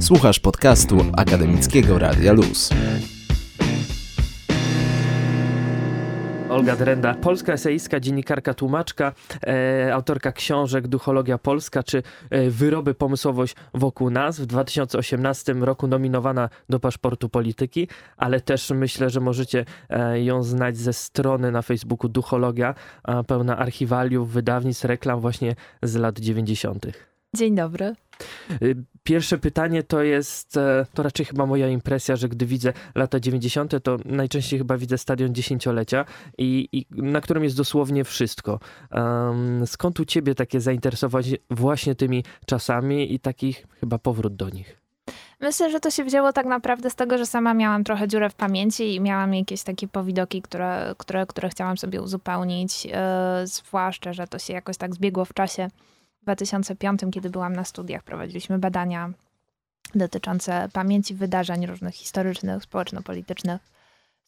Słuchasz podcastu Akademickiego Radia Luz. Olga Drenda, polska eseistka, dziennikarka, tłumaczka, e, autorka książek Duchologia Polska czy e, Wyroby Pomysłowość wokół nas. W 2018 roku nominowana do paszportu polityki, ale też myślę, że możecie e, ją znać ze strony na Facebooku Duchologia, pełna archiwaliów, wydawnictw, reklam właśnie z lat 90. Dzień dobry. Pierwsze pytanie to jest, e, to raczej chyba moja impresja, że gdy widzę lata 90., to najczęściej chyba widzę stadion dziesięciolecia i, i na którym jest dosłownie wszystko. Um, skąd u ciebie takie zainteresowanie właśnie tymi czasami i takich chyba powrót do nich? Myślę, że to się wzięło tak naprawdę z tego, że sama miałam trochę dziurę w pamięci i miałam jakieś takie powidoki, które, które, które chciałam sobie uzupełnić. Yy, zwłaszcza, że to się jakoś tak zbiegło w czasie 2005, kiedy byłam na studiach, prowadziliśmy badania dotyczące pamięci wydarzeń różnych historycznych, społeczno-politycznych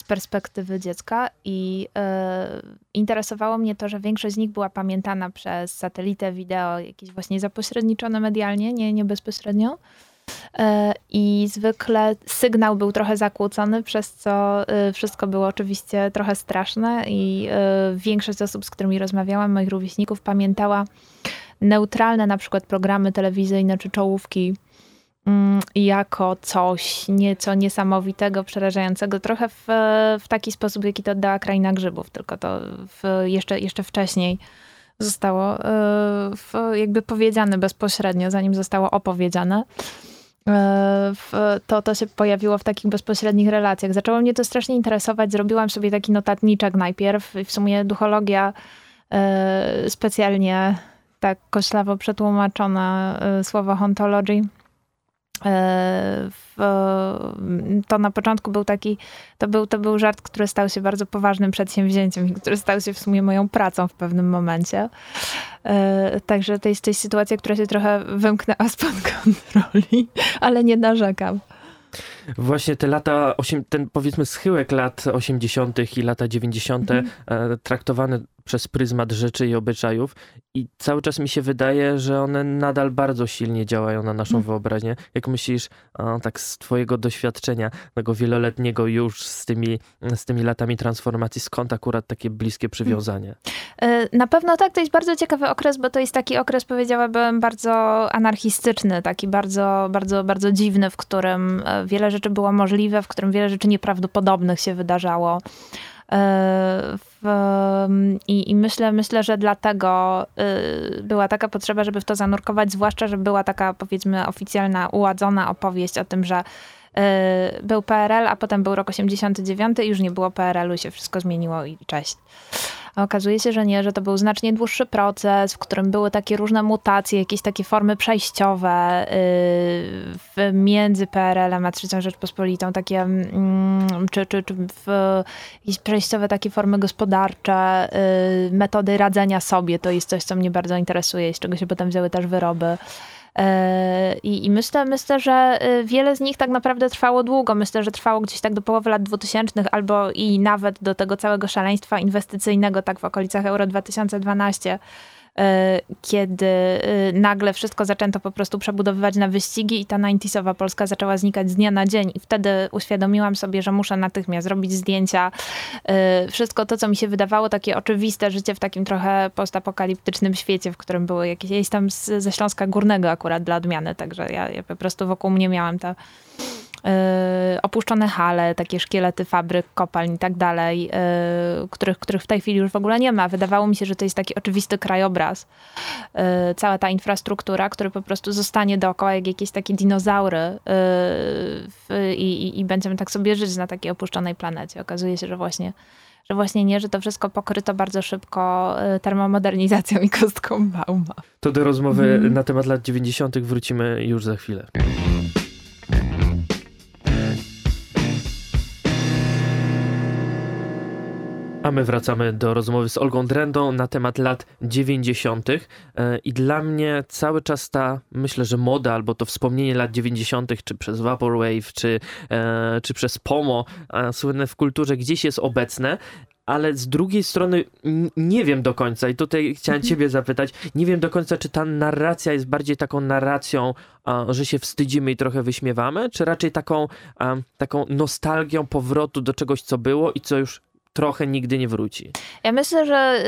z perspektywy dziecka i e, interesowało mnie to, że większość z nich była pamiętana przez satelitę, wideo, jakieś właśnie zapośredniczone medialnie, nie, nie bezpośrednio. E, I zwykle sygnał był trochę zakłócony, przez co e, wszystko było oczywiście trochę straszne i większość osób, z którymi rozmawiałam, moich rówieśników, pamiętała neutralne na przykład programy telewizyjne czy czołówki mm, jako coś nieco niesamowitego, przerażającego, trochę w, w taki sposób, jaki to oddała Kraina Grzybów, tylko to w, jeszcze, jeszcze wcześniej zostało e, w, jakby powiedziane bezpośrednio, zanim zostało opowiedziane. E, to, to się pojawiło w takich bezpośrednich relacjach. Zaczęło mnie to strasznie interesować. Zrobiłam sobie taki notatniczek najpierw. W sumie duchologia e, specjalnie tak koślawo przetłumaczone y, słowo ontology. Y, to na początku był taki, to był, to był żart, który stał się bardzo poważnym przedsięwzięciem i który stał się w sumie moją pracą w pewnym momencie. Y, także to jest, to jest sytuacja, która się trochę wymknęła spod kontroli, ale nie narzekam. Właśnie te lata, ten powiedzmy schyłek lat 80. i lata 90. Mm. traktowane przez pryzmat rzeczy i obyczajów i cały czas mi się wydaje, że one nadal bardzo silnie działają na naszą mm. wyobraźnię. Jak myślisz, tak z twojego doświadczenia, tego wieloletniego już z tymi, z tymi latami transformacji, skąd akurat takie bliskie przywiązanie? Mm. Na pewno tak, to jest bardzo ciekawy okres, bo to jest taki okres, powiedziałabym, bardzo anarchistyczny, taki bardzo, bardzo, bardzo dziwny, w którym e, wiele rzeczy było możliwe, w którym wiele rzeczy nieprawdopodobnych się wydarzało. W, i, I, myślę, myślę, że dlatego y, była taka potrzeba, żeby w to zanurkować, zwłaszcza, że była taka powiedzmy oficjalna, uładzona opowieść o tym, że y, był PRL, a potem był rok 89 i już nie było PRL-u, się wszystko zmieniło i cześć. A okazuje się, że nie, że to był znacznie dłuższy proces, w którym były takie różne mutacje, jakieś takie formy przejściowe yy, między PRL-em a Trzecią Rzeczpospolitą, takie mm, czy, czy, czy w, jakieś przejściowe takie formy gospodarcze, yy, metody radzenia sobie. To jest coś, co mnie bardzo interesuje, z czego się potem wzięły też wyroby. E, I, I, myślę, myślę, że e, wiele z nich tak naprawdę trwało długo. Myślę, że trwało gdzieś tak do połowy lat 2000 albo i nawet do tego całego szaleństwa inwestycyjnego, tak w okolicach Euro 2012 E, kiedy e, nagle wszystko zaczęto po prostu przebudowywać na wyścigi i ta 90 Polska zaczęła znikać z dnia na dzień i wtedy uświadomiłam sobie, że muszę natychmiast zrobić zdjęcia. E, wszystko to, co mi się wydawało takie oczywiste, życie w takim trochę postapokaliptycznym świecie, w którym były jakieś, ja jestem z, ze Śląska Górnego akurat dla odmiany, także ja, ja po prostu wokół mnie miałam ta Y, opuszczone hale, takie szkielety fabryk, kopalń i tak dalej, y, których, których w tej chwili już w ogóle nie ma. Wydawało mi się, że to jest taki oczywisty krajobraz. Y, cała ta infrastruktura, która po prostu zostanie dookoła jak jakieś takie dinozaury i, i, i będziemy tak sobie żyć na takiej opuszczonej planecie. Okazuje się, że właśnie że właśnie nie, że to wszystko pokryto bardzo szybko termomodernizacją i kostką Bauma. To do rozmowy mm. na temat lat 90. wrócimy już za chwilę. A my wracamy do rozmowy z Olgą Drendą na temat lat 90. E, I dla mnie cały czas ta, myślę, że moda albo to wspomnienie lat 90., czy przez Vaporwave, czy, e, czy przez Pomo, słynne w kulturze, gdzieś jest obecne, ale z drugiej strony nie wiem do końca i tutaj chciałem mhm. ciebie zapytać, nie wiem do końca, czy ta narracja jest bardziej taką narracją, że się wstydzimy i trochę wyśmiewamy, czy raczej taką, taką nostalgią powrotu do czegoś, co było i co już trochę nigdy nie wróci. Ja myślę, że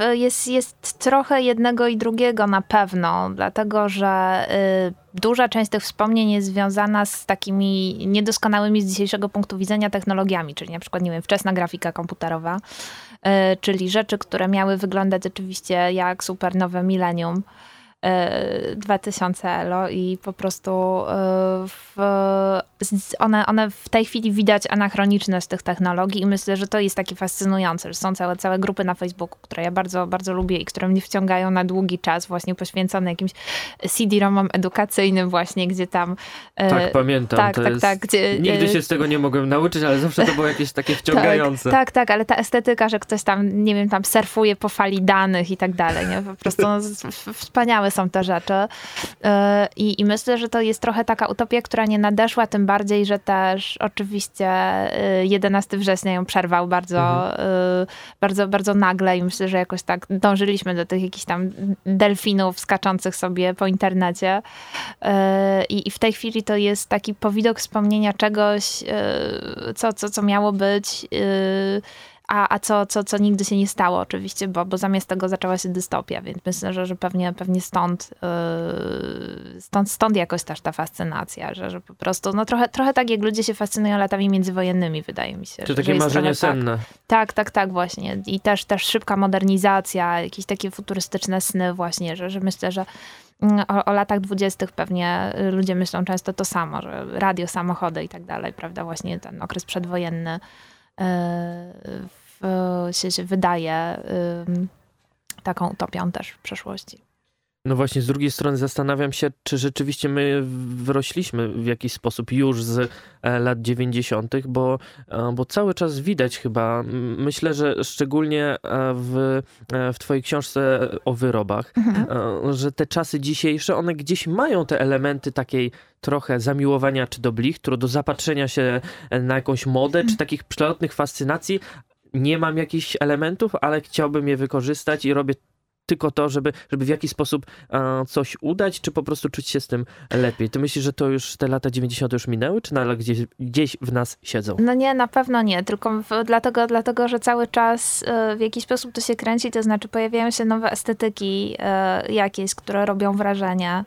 y, jest, jest trochę jednego i drugiego na pewno, dlatego że y, duża część tych wspomnień jest związana z takimi niedoskonałymi z dzisiejszego punktu widzenia technologiami, czyli na przykład, nie wiem, wczesna grafika komputerowa, y, czyli rzeczy, które miały wyglądać oczywiście jak super nowe milenium 2000 elo i po prostu w, one, one w tej chwili widać anachroniczność tych technologii i myślę, że to jest takie fascynujące, że są całe, całe grupy na Facebooku, które ja bardzo, bardzo lubię i które mnie wciągają na długi czas, właśnie poświęcone jakimś CD-ROMom edukacyjnym właśnie, gdzie tam... Tak, pamiętam. Tak, tak, jest... tak. Gdzie, Nigdy się z tego nie mogłem nauczyć, ale zawsze to było jakieś takie wciągające. Tak, tak, tak, ale ta estetyka, że ktoś tam, nie wiem, tam surfuje po fali danych i tak dalej, nie? Po prostu no, wspaniałe są te rzeczy. E, I, I myślę, że to jest trochę taka utopia, która nie nadeszła, tym bardziej, że też oczywiście 11 e, września ją przerwał bardzo, mhm. E, bardzo, bardzo nagle i myślę, że jakoś tak dążyliśmy do tych jakichś tam delfinów skaczących sobie po internecie. I, i w tej chwili to jest taki powidok wspomnienia czegoś, co, co, co miało być a, a co, co, co nigdy się nie stało oczywiście, bo, bo zamiast tego zaczęła się dystopia, więc myślę, że, że pewnie, pewnie stąd, yy, stąd, stąd jakoś też ta fascynacja, że, że po prostu, no trochę, trochę tak jak ludzie się fascynują latami międzywojennymi, wydaje mi się. Czy takie marzenie tak. senne. Tak, tak, tak, tak, właśnie. I też, też szybka modernizacja, jakieś takie futurystyczne sny właśnie, że, że myślę, że mm, o, o, latach dwudziestych pewnie ludzie myślą często to samo, że radio, samochody i tak dalej, prawda, właśnie ten okres przedwojenny w, się, się wydaje taką utopią też w przeszłości. No właśnie, z drugiej strony zastanawiam się, czy rzeczywiście my wrośliśmy w jakiś sposób już z e, lat 90., bo, e, bo cały czas widać chyba, myślę, że szczególnie e, w, w Twojej książce o wyrobach, mhm. że te czasy dzisiejsze, one gdzieś mają te elementy takiej trochę zamiłowania czy do blichtru, do zapatrzenia się na jakąś modę, mhm. czy takich przelotnych fascynacji. Nie mam jakichś elementów, ale chciałbym je wykorzystać i robię tylko to, żeby, żeby w jakiś sposób e, coś udać, czy po prostu czuć się z tym lepiej? Ty myślisz, że to już te lata 90. już minęły, czy nadal gdzieś, gdzieś w nas siedzą? No nie, na pewno nie, tylko w, dlatego, dlatego, że cały czas e, w jakiś sposób to się kręci, to znaczy pojawiają się nowe estetyki e, jakieś, które robią wrażenie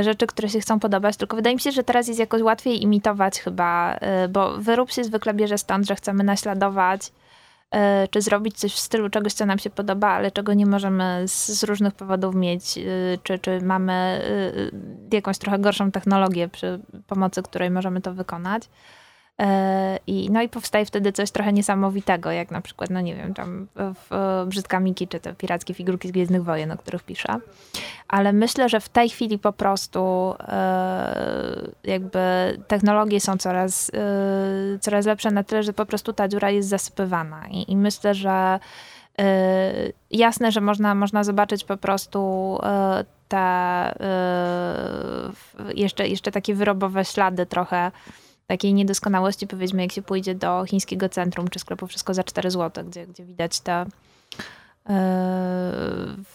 rzeczy, które się chcą podobać, tylko wydaje mi się, że teraz jest jakoś łatwiej imitować chyba, bo wyrób się zwykle bierze stąd, że chcemy naśladować czy zrobić coś w stylu czegoś, co nam się podoba, ale czego nie możemy z, z różnych powodów mieć, e, czy, czy mamy e, jakąś trochę gorszą technologię, przy pomocy której możemy to wykonać. I, no i powstaje wtedy coś trochę niesamowitego, jak na przykład, no nie wiem, tam w, Brzydka Miki, czy te pirackie figurki z Gwiezdnych Wojen, o których piszę. Ale myślę, że w tej chwili po prostu jakby technologie są coraz, coraz lepsze na tyle, że po prostu ta dziura jest zasypywana. I, i myślę, że jasne, że można, można zobaczyć po prostu te jeszcze, jeszcze takie wyrobowe ślady trochę takiej niedoskonałości, powiedzmy, jak się pójdzie do chińskiego centrum czy sklepu wszystko za 4 zł, gdzie, gdzie widać te,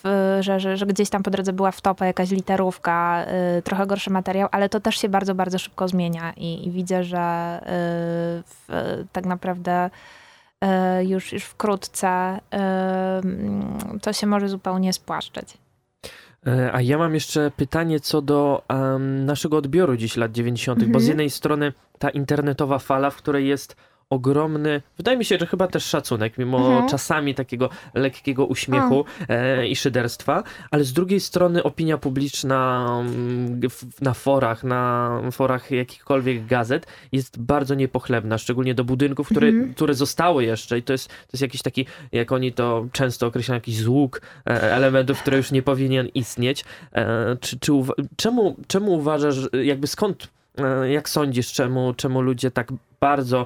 w, że, że, że, gdzieś tam po drodze była wtopa, jakaś literówka, yy, trochę gorszy materiał, ale to też się bardzo, bardzo szybko zmienia i, i widzę, że yy, w, tak naprawdę yy, już, już wkrótce to się może zupełnie spłaszczyć. E, a ja mam jeszcze pytanie co do um, naszego odbioru dziś lat 90., bo z mhm. jednej strony ta internetowa fala, w której jest ogromny, wydaje mi się, że chyba też szacunek, mimo mhm. czasami takiego lekkiego uśmiechu e, i szyderstwa, ale z drugiej strony opinia publiczna mm, na forach, na forach jakichkolwiek gazet jest bardzo niepochlebna, szczególnie do budynków, które, mhm. które zostały jeszcze i to jest, to jest jakiś taki, jak oni to często określają, jakiś złóg e, elementów, które już nie powinien istnieć. E, czy, czy, czemu, czemu uważasz, jakby skąd, e, jak sądzisz, czemu, czemu ludzie tak bardzo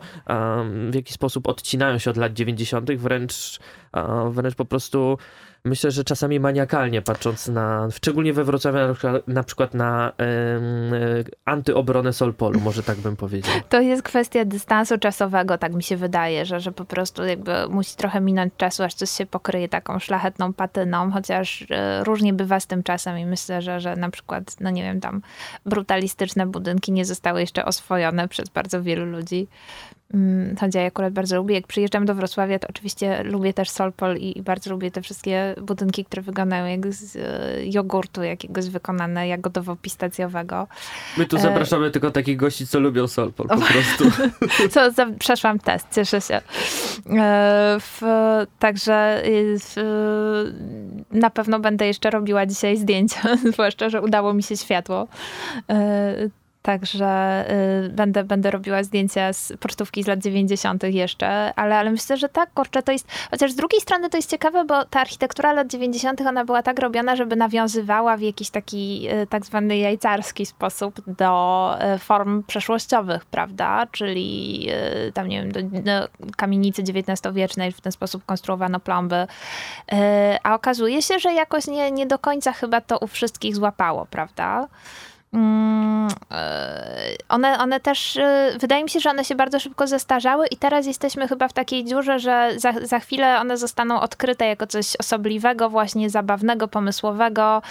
w jakiś sposób odcinają się od lat 90., wręcz, wręcz po prostu myślę, że czasami maniakalnie patrząc na, szczególnie we Wrocławiu, na przykład na um, antyobronę Solpolu, może tak bym powiedział. To jest kwestia dystansu czasowego, tak mi się wydaje, że, że po prostu jakby musi trochę minąć czasu, aż coś się pokryje taką szlachetną patyną, chociaż e, różnie bywa z tym czasem i myślę, że, że na przykład, no nie wiem, tam brutalistyczne budynki nie zostały jeszcze oswojone przez bardzo wielu ludzi. Mm, choć ja akurat bardzo lubię. Jak przyjeżdżam do Wrocławia, to oczywiście lubię też Solpol i, i bardzo lubię te wszystkie budynki, które wyglądają jak z e, jogurtu jakiegoś wykonane jagodowo-pistacjowego. My tu e, zapraszamy e... tylko takich gości, co lubią Solpol po prostu. co, za, przeszłam test, cieszę się. E, w, także w, na pewno będę jeszcze robiła dzisiaj zdjęcia, zwłaszcza, że udało mi się światło e, Także y, będę, będę robiła zdjęcia z pocztówki z lat 90. jeszcze, ale, ale myślę, że tak, kurczę, to jest, chociaż z drugiej strony to jest ciekawe, bo ta architektura lat 90. ona była tak robiona, żeby nawiązywała w jakiś taki y, tak zwany jajcarski sposób do y, form przeszłościowych, prawda? Czyli y, tam, nie wiem, do, do kamienicy XIX-wiecznej w ten sposób konstruowano plomby. Y, a okazuje się, że jakoś nie, nie do końca chyba to u wszystkich złapało, prawda? Mm, e, one, one też, e, wydaje mi się, że one się bardzo szybko zestarzały i teraz jesteśmy chyba w takiej dziurze, że za, za chwilę one zostaną odkryte jako coś osobliwego, właśnie zabawnego, pomysłowego.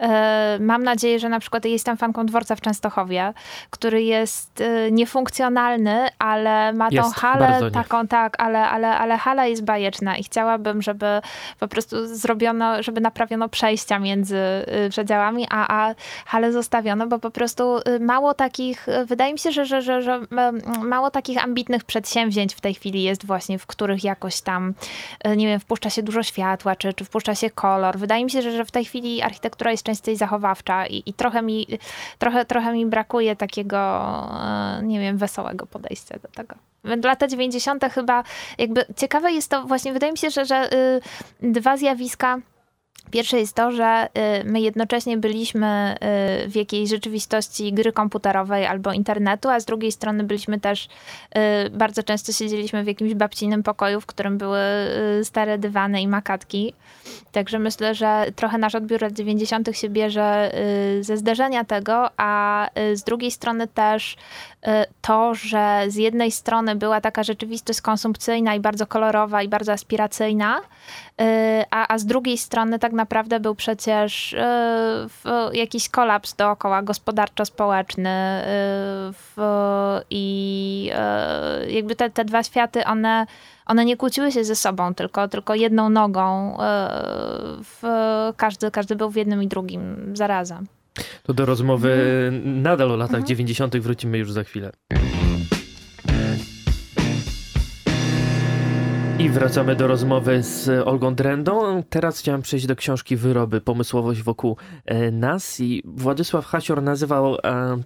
E, mam nadzieję, że na przykład jestem fanką dworca w Częstochowie, który jest niefunkcjonalny, ale ma tą jest, halę taką, tak, ale, ale, ale hala jest bajeczna i chciałabym, żeby po prostu zrobiono, żeby naprawiono przejścia między przedziałami, a, a halę zostawiono no bo po prostu y, mało takich, y, wydaje mi się, że, że, że, że mało takich ambitnych przedsięwzięć w tej chwili jest właśnie, w których jakoś tam, y, nie wiem, wpuszcza się dużo światła, czy, czy wpuszcza się kolor. Wydaje mi się, że, że w tej chwili architektura jest częściej zachowawcza i, i trochę, mi, trochę, trochę mi brakuje takiego, nie wiem, wesołego podejścia do tego lata 90. chyba jakby ciekawe jest to właśnie, wydaje mi się, że, że dwa zjawiska Pierwsze jest to, że y, my jednocześnie byliśmy y, w jakiejś rzeczywistości gry komputerowej albo internetu, a z drugiej strony byliśmy też, y, bardzo często siedzieliśmy w jakimś babcinym pokoju, w którym były stare dywany i makatki. Także myślę, że trochę nasz odbiór lat 90. się bierze ze zderzenia tego, a z drugiej strony też to, że z jednej strony była taka rzeczywistość konsumpcyjna i bardzo kolorowa i bardzo aspiracyjna, a, a z drugiej strony tak naprawdę był przecież jakiś kolaps dookoła gospodarczo-społeczny i jakby te, te dwa światy, one one nie kłóciły się ze sobą, tylko, tylko jedną nogą. W, każdy, każdy był w jednym i drugim zarazem. To do rozmowy mhm. nadal o latach mhm. 90. wrócimy już za chwilę. I wracamy do rozmowy z Olgą Drendą. Teraz chciałem przejść do książki Wyroby, pomysłowość wokół e, nas. I Władysław Hasior nazywał e,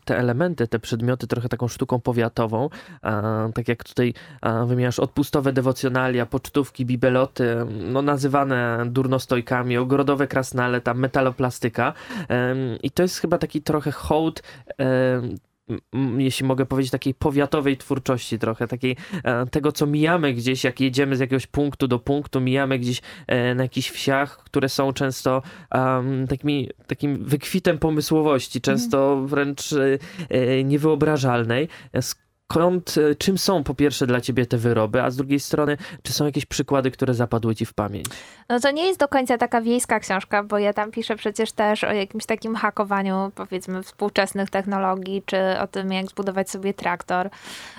te elementy, te przedmioty trochę taką sztuką powiatową, tak jak tutaj wymieniasz odpustowe dewocjonalia, pocztówki, bibeloty, no nazywane durnostojkami, ogrodowe krasnale, tam metaloplastyka. I to jest chyba taki trochę hołd jeśli mogę powiedzieć, takiej powiatowej twórczości trochę, takiej e, tego, co mijamy gdzieś, jak jedziemy z jakiegoś punktu do punktu, mijamy gdzieś e, na jakichś wsiach, które są często um, takimi, takim wykwitem pomysłowości, często wręcz e, niewyobrażalnej skąd, e, czym są po pierwsze dla ciebie te wyroby, a z drugiej strony, czy są jakieś przykłady, które zapadły ci w pamięć? No to nie jest do końca taka wiejska książka, bo ja tam piszę przecież też o jakimś takim hakowaniu, powiedzmy, współczesnych technologii, czy o tym, jak zbudować sobie traktor.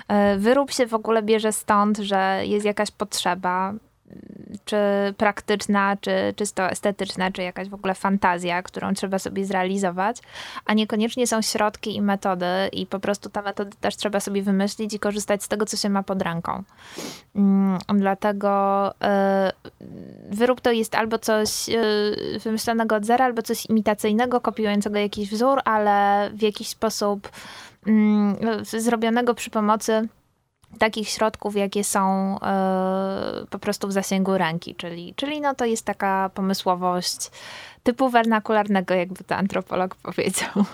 E, wyrób się w ogóle bierze stąd, że jest jakaś potrzeba, czy praktyczna, czy czysto estetyczna, czy jakaś w ogóle fantazja, którą trzeba sobie zrealizować, a niekoniecznie są środki i metody i po prostu te metody też trzeba sobie wymyślić i korzystać z tego, co się ma pod ręką. Mm, dlatego y, wyrób to jest albo coś y, wymyślonego od zera, albo coś imitacyjnego, kopiującego jakiś wzór, ale w jakiś sposób mm, zrobionego przy pomocy takich środków, jakie są y, po prostu w zasięgu ręki, czyli, czyli no to jest taka pomysłowość typu wernakularnego, jakby to antropolog powiedział.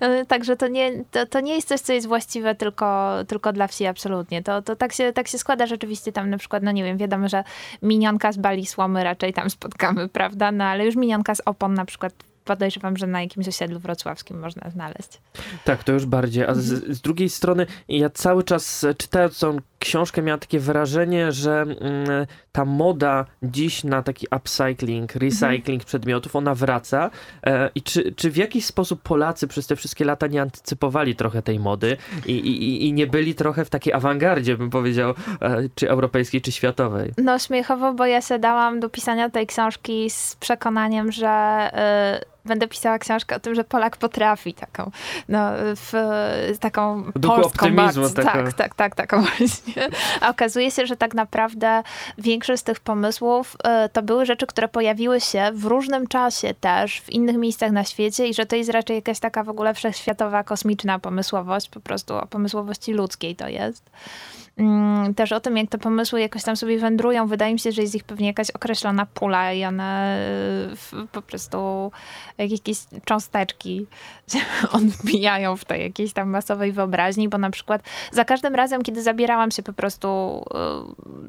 E, także to nie, to, to nie jest coś, co jest właściwe tylko, tylko dla wsi, absolutnie. To, to tak, się, tak się składa rzeczywiście tam na przykład, no nie wiem, wiadomo, że minionka z Bali Słomy raczej tam spotkamy, prawda? No ale już minionka z Opon na przykład podejrzewam, że na jakimś osiedlu wrocławskim można znaleźć. Tak, to już bardziej. A z, z drugiej strony, ja cały czas czytając tą książkę miałem takie wrażenie, że mm, ta moda dziś na taki upcycling, recycling mhm. przedmiotów, ona wraca. E, I czy, czy w jakiś sposób Polacy przez te wszystkie lata nie antycypowali trochę tej mody i, i, i nie byli trochę w takiej awangardzie, bym powiedział, e, czy europejskiej, czy światowej? No śmiechowo, bo ja się dałam do pisania tej książki z przekonaniem, że... Y będę pisała książkę o tym, że Polak potrafi taką, no, w, taką Duchu polską bardzo, tak, tak, tak, taką właśnie. A okazuje się, że tak naprawdę większość z tych pomysłów y, to były rzeczy, które pojawiły się w różnym czasie też, w innych miejscach na świecie i że to jest raczej jakaś taka w ogóle wszechświatowa, kosmiczna pomysłowość, po prostu o pomysłowości ludzkiej to jest. Mm, też o tym, jak te pomysły jakoś tam sobie wędrują. Wydaje mi się, że jest ich pewnie jakaś określona pula i one po prostu jak jakieś cząsteczki się odbijają w tej jakiejś tam masowej wyobraźni, bo na przykład za każdym razem, kiedy zabierałam się po prostu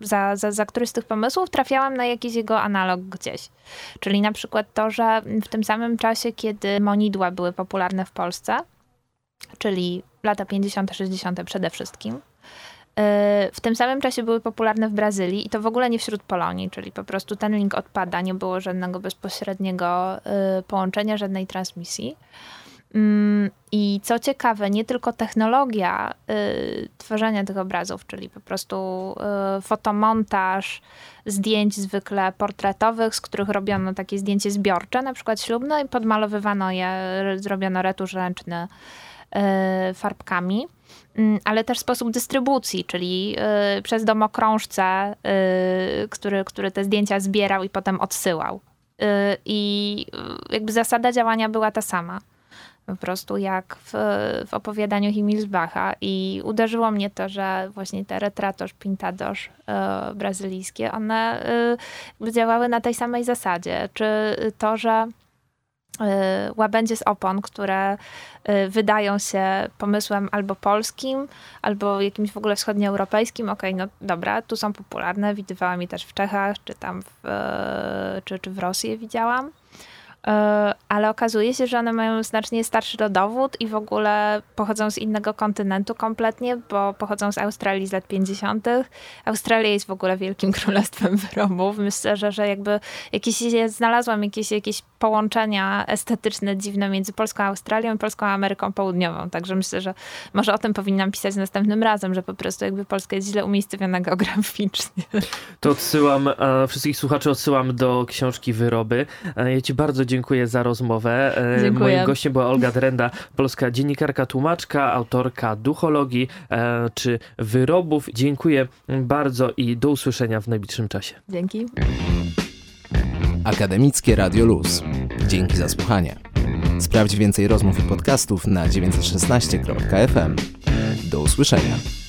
y, za, za, za któryś z tych pomysłów, trafiałam na jakiś jego analog gdzieś. Czyli na przykład to, że w tym samym czasie, kiedy monidła były popularne w Polsce, czyli lata 50., 60. przede wszystkim, E, w tym samym czasie były popularne w Brazylii i to w ogóle nie wśród Polonii, czyli po prostu ten link odpada, nie było żadnego bezpośredniego e, połączenia, żadnej transmisji. Mm, I co ciekawe, nie tylko technologia y, tworzenia tych obrazów, czyli po prostu fotomontaż zdjęć zwykle portretowych, z których robiono takie zdjęcie zbiorcze, na przykład ślubne i podmalowywano je, zrobiono retusz ręczny farbkami. Mm, ale też sposób dystrybucji, czyli y, przez domokrążcę, y, który, który te zdjęcia zbierał i potem odsyłał. Y, I jakby zasada działania była ta sama. Po prostu jak w, w opowiadaniu Himmelsbacha. I uderzyło mnie to, że właśnie te retratosz, pintadosz brazylijskie, one działały na tej samej zasadzie. Czy to, że łabędzie z opon, które Y, wydają się pomysłem albo polskim, albo jakimś w ogóle wschodnioeuropejskim. Okej, okay, no dobra, tu są popularne, widywałam je też w Czechach, czy tam w, y, czy, czy w Rosji je widziałam. Ale okazuje się, że one mają znacznie starszy rodowód i w ogóle pochodzą z innego kontynentu kompletnie, bo pochodzą z Australii z lat 50. Australia jest w ogóle wielkim królestwem wyrobów. Myślę, że, że jakby jakieś, znalazłam jakieś, jakieś połączenia estetyczne dziwne między Polską a Australią i Polską a Ameryką Południową. Także myślę, że może o tym powinnam pisać następnym razem, że po prostu jakby Polska jest źle umiejscowiona geograficznie. To odsyłam, e, wszystkich słuchaczy odsyłam do książki Wyroby. E, ja ci bardzo dziękuję za rozmowę. E, dziękuję. Moim gościem była Olga Drenda, polska dziennikarka, tłumaczka, autorka duchologii czy wyrobów. Dziękuję bardzo i do usłyszenia w najbliższym czasie. Dzięki. Akademickie Radio Luz. Dzięki za słuchanie. Sprawdź więcej rozmów i podcastów na 916.fm. Do usłyszenia.